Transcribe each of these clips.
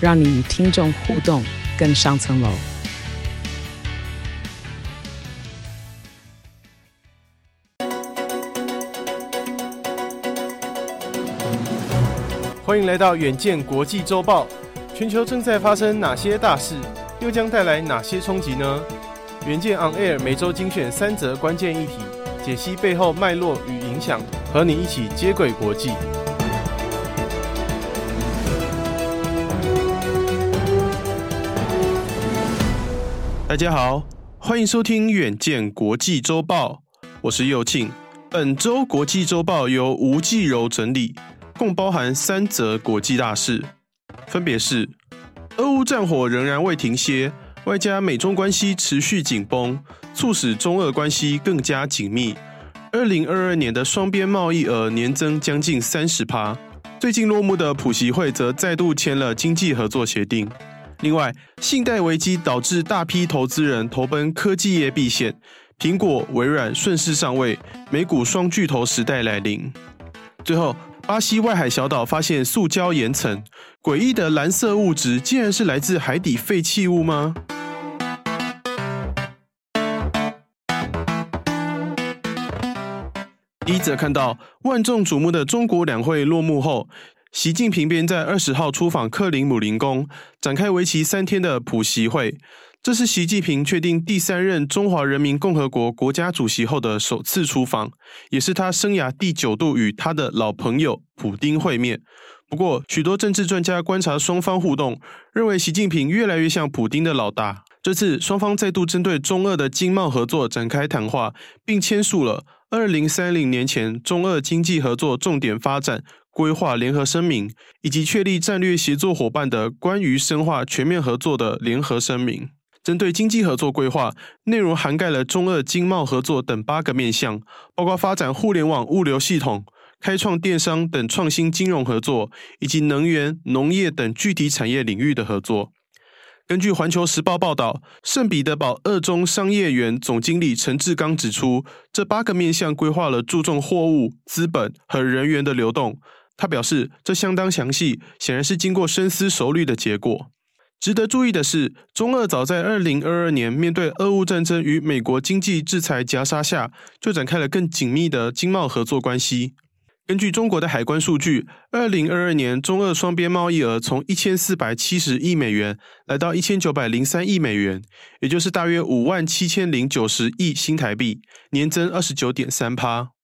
让你与听众互动更上层楼。欢迎来到远见国际周报。全球正在发生哪些大事，又将带来哪些冲击呢？远见 On Air 每周精选三则关键议题，解析背后脉络与影响，和你一起接轨国际。大家好，欢迎收听远见国际周报，我是佑庆。本周国际周报由吴继柔整理。共包含三则国际大事，分别是：俄乌战火仍然未停歇，外加美中关系持续紧绷，促使中俄关系更加紧密。二零二二年的双边贸易额年增将近三十趴。最近落幕的普习会则再度签了经济合作协定。另外，信贷危机导致大批投资人投奔科技业避险，苹果、微软顺势上位，美股双巨头时代来临。最后。巴西外海小岛发现塑胶岩层，诡异的蓝色物质竟然是来自海底废弃物吗？一则看到万众瞩目的中国两会落幕后，习近平便在二十号出访克里姆林宫，展开为期三天的普习会。这是习近平确定第三任中华人民共和国国家主席后的首次出访，也是他生涯第九度与他的老朋友普丁会面。不过，许多政治专家观察双方互动，认为习近平越来越像普丁的老大。这次双方再度针对中俄的经贸合作展开谈话，并签署了二零三零年前中俄经济合作重点发展规划联合声明，以及确立战略协作伙伴的关于深化全面合作的联合声明。针对经济合作规划内容，涵盖了中俄经贸合作等八个面向，包括发展互联网物流系统、开创电商等创新金融合作，以及能源、农业等具体产业领域的合作。根据《环球时报》报道，圣彼得堡二中商业园总经理陈志刚指出，这八个面向规划了注重货物、资本和人员的流动。他表示，这相当详细，显然是经过深思熟虑的结果。值得注意的是，中俄早在二零二二年面对俄乌战争与美国经济制裁夹杀下，就展开了更紧密的经贸合作关系。根据中国的海关数据，二零二二年中俄双边贸易额从一千四百七十亿美元来到一千九百零三亿美元，也就是大约五万七千零九十亿新台币，年增二十九点三趴。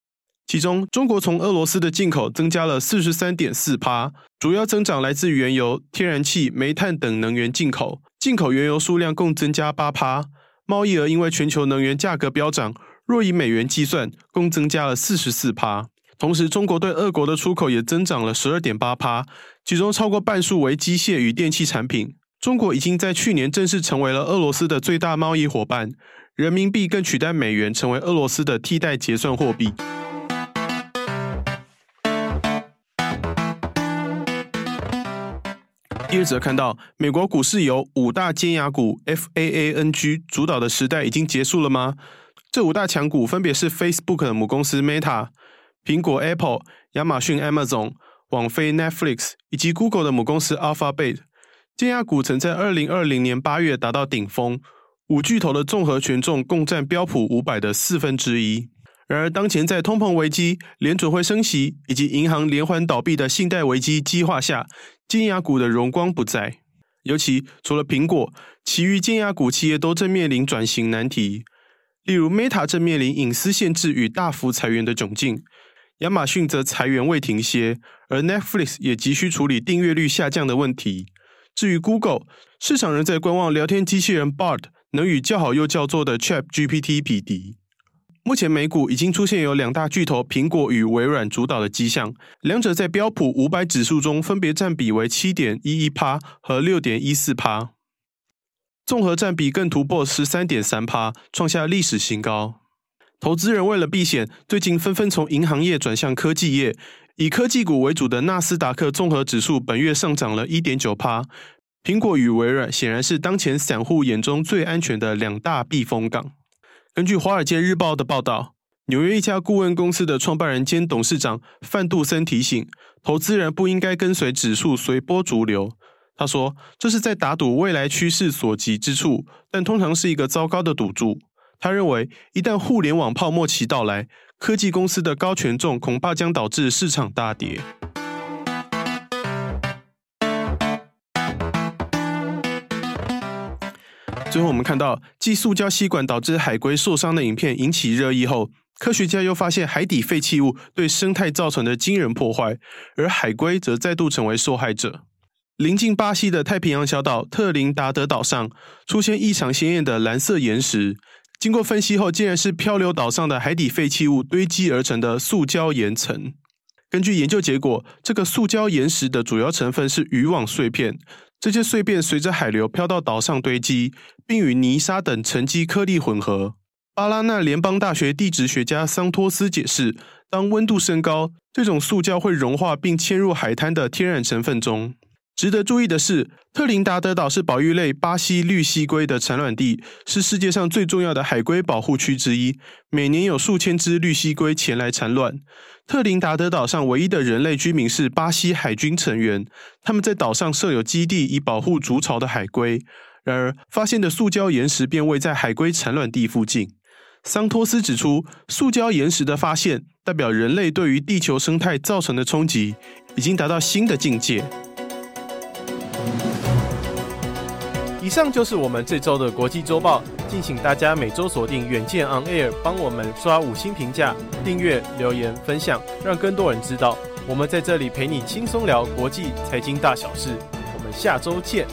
其中，中国从俄罗斯的进口增加了四十三点四趴，主要增长来自原油、天然气、煤炭等能源进口，进口原油数量共增加八趴。贸易额因为全球能源价格飙涨，若以美元计算，共增加了四十四趴。同时，中国对俄国的出口也增长了十二点八趴，其中超过半数为机械与电器产品。中国已经在去年正式成为了俄罗斯的最大贸易伙伴，人民币更取代美元成为俄罗斯的替代结算货币。第二则看到，美国股市由五大尖牙股 FAANG 主导的时代已经结束了吗？这五大强股分别是 Facebook 的母公司 Meta、苹果 Apple、亚马逊 Amazon、网飞 Netflix 以及 Google 的母公司 Alphabet。尖牙股曾在二零二零年八月达到顶峰，五巨头的综合权重共占标普五百的四分之一。然而，当前在通膨危机、联准会升息以及银行连环倒闭的信贷危机激化下，金牙股的荣光不再。尤其除了苹果，其余金牙股企业都正面临转型难题。例如，Meta 正面临隐私限制与大幅裁员的窘境；亚马逊则裁员未停歇，而 Netflix 也急需处理订阅率下降的问题。至于 Google，市场仍在观望聊天机器人 Bard 能与较好又叫座的 ChatGPT 匹敌。目前美股已经出现有两大巨头苹果与微软主导的迹象，两者在标普五百指数中分别占比为七点一一趴和六点一四趴，综合占比更突破十三点三趴，创下历史新高。投资人为了避险，最近纷纷从银行业转向科技业，以科技股为主的纳斯达克综合指数本月上涨了一点九趴。苹果与微软显然是当前散户眼中最安全的两大避风港。根据《华尔街日报》的报道，纽约一家顾问公司的创办人兼董事长范杜森提醒投资人不应该跟随指数随波逐流。他说：“这是在打赌未来趋势所及之处，但通常是一个糟糕的赌注。”他认为，一旦互联网泡沫期到来，科技公司的高权重恐怕将导致市场大跌。最后，我们看到，继塑胶吸管导致海龟受伤的影片引起热议后，科学家又发现海底废弃物对生态造成的惊人破坏，而海龟则再度成为受害者。临近巴西的太平洋小岛特林达德岛上出现异常鲜艳的蓝色岩石，经过分析后，竟然是漂流岛上的海底废弃物堆积而成的塑胶岩层。根据研究结果，这个塑胶岩石的主要成分是渔网碎片。这些碎片随着海流飘到岛上堆积，并与泥沙等沉积颗粒混合。巴拉那联邦大学地质学家桑托斯解释，当温度升高，这种塑胶会融化并嵌入海滩的天然成分中。值得注意的是，特林达德岛是保育类巴西绿蠵龟的产卵地，是世界上最重要的海龟保护区之一，每年有数千只绿蠵龟前来产卵。特林达德岛上唯一的人类居民是巴西海军成员，他们在岛上设有基地以保护筑巢的海龟。然而，发现的塑胶岩石便位在海龟产卵地附近。桑托斯指出，塑胶岩石的发现代表人类对于地球生态造成的冲击已经达到新的境界。以上就是我们这周的国际周报。敬请大家每周锁定远见 On Air，帮我们刷五星评价、订阅、留言、分享，让更多人知道我们在这里陪你轻松聊国际财经大小事。我们下周见。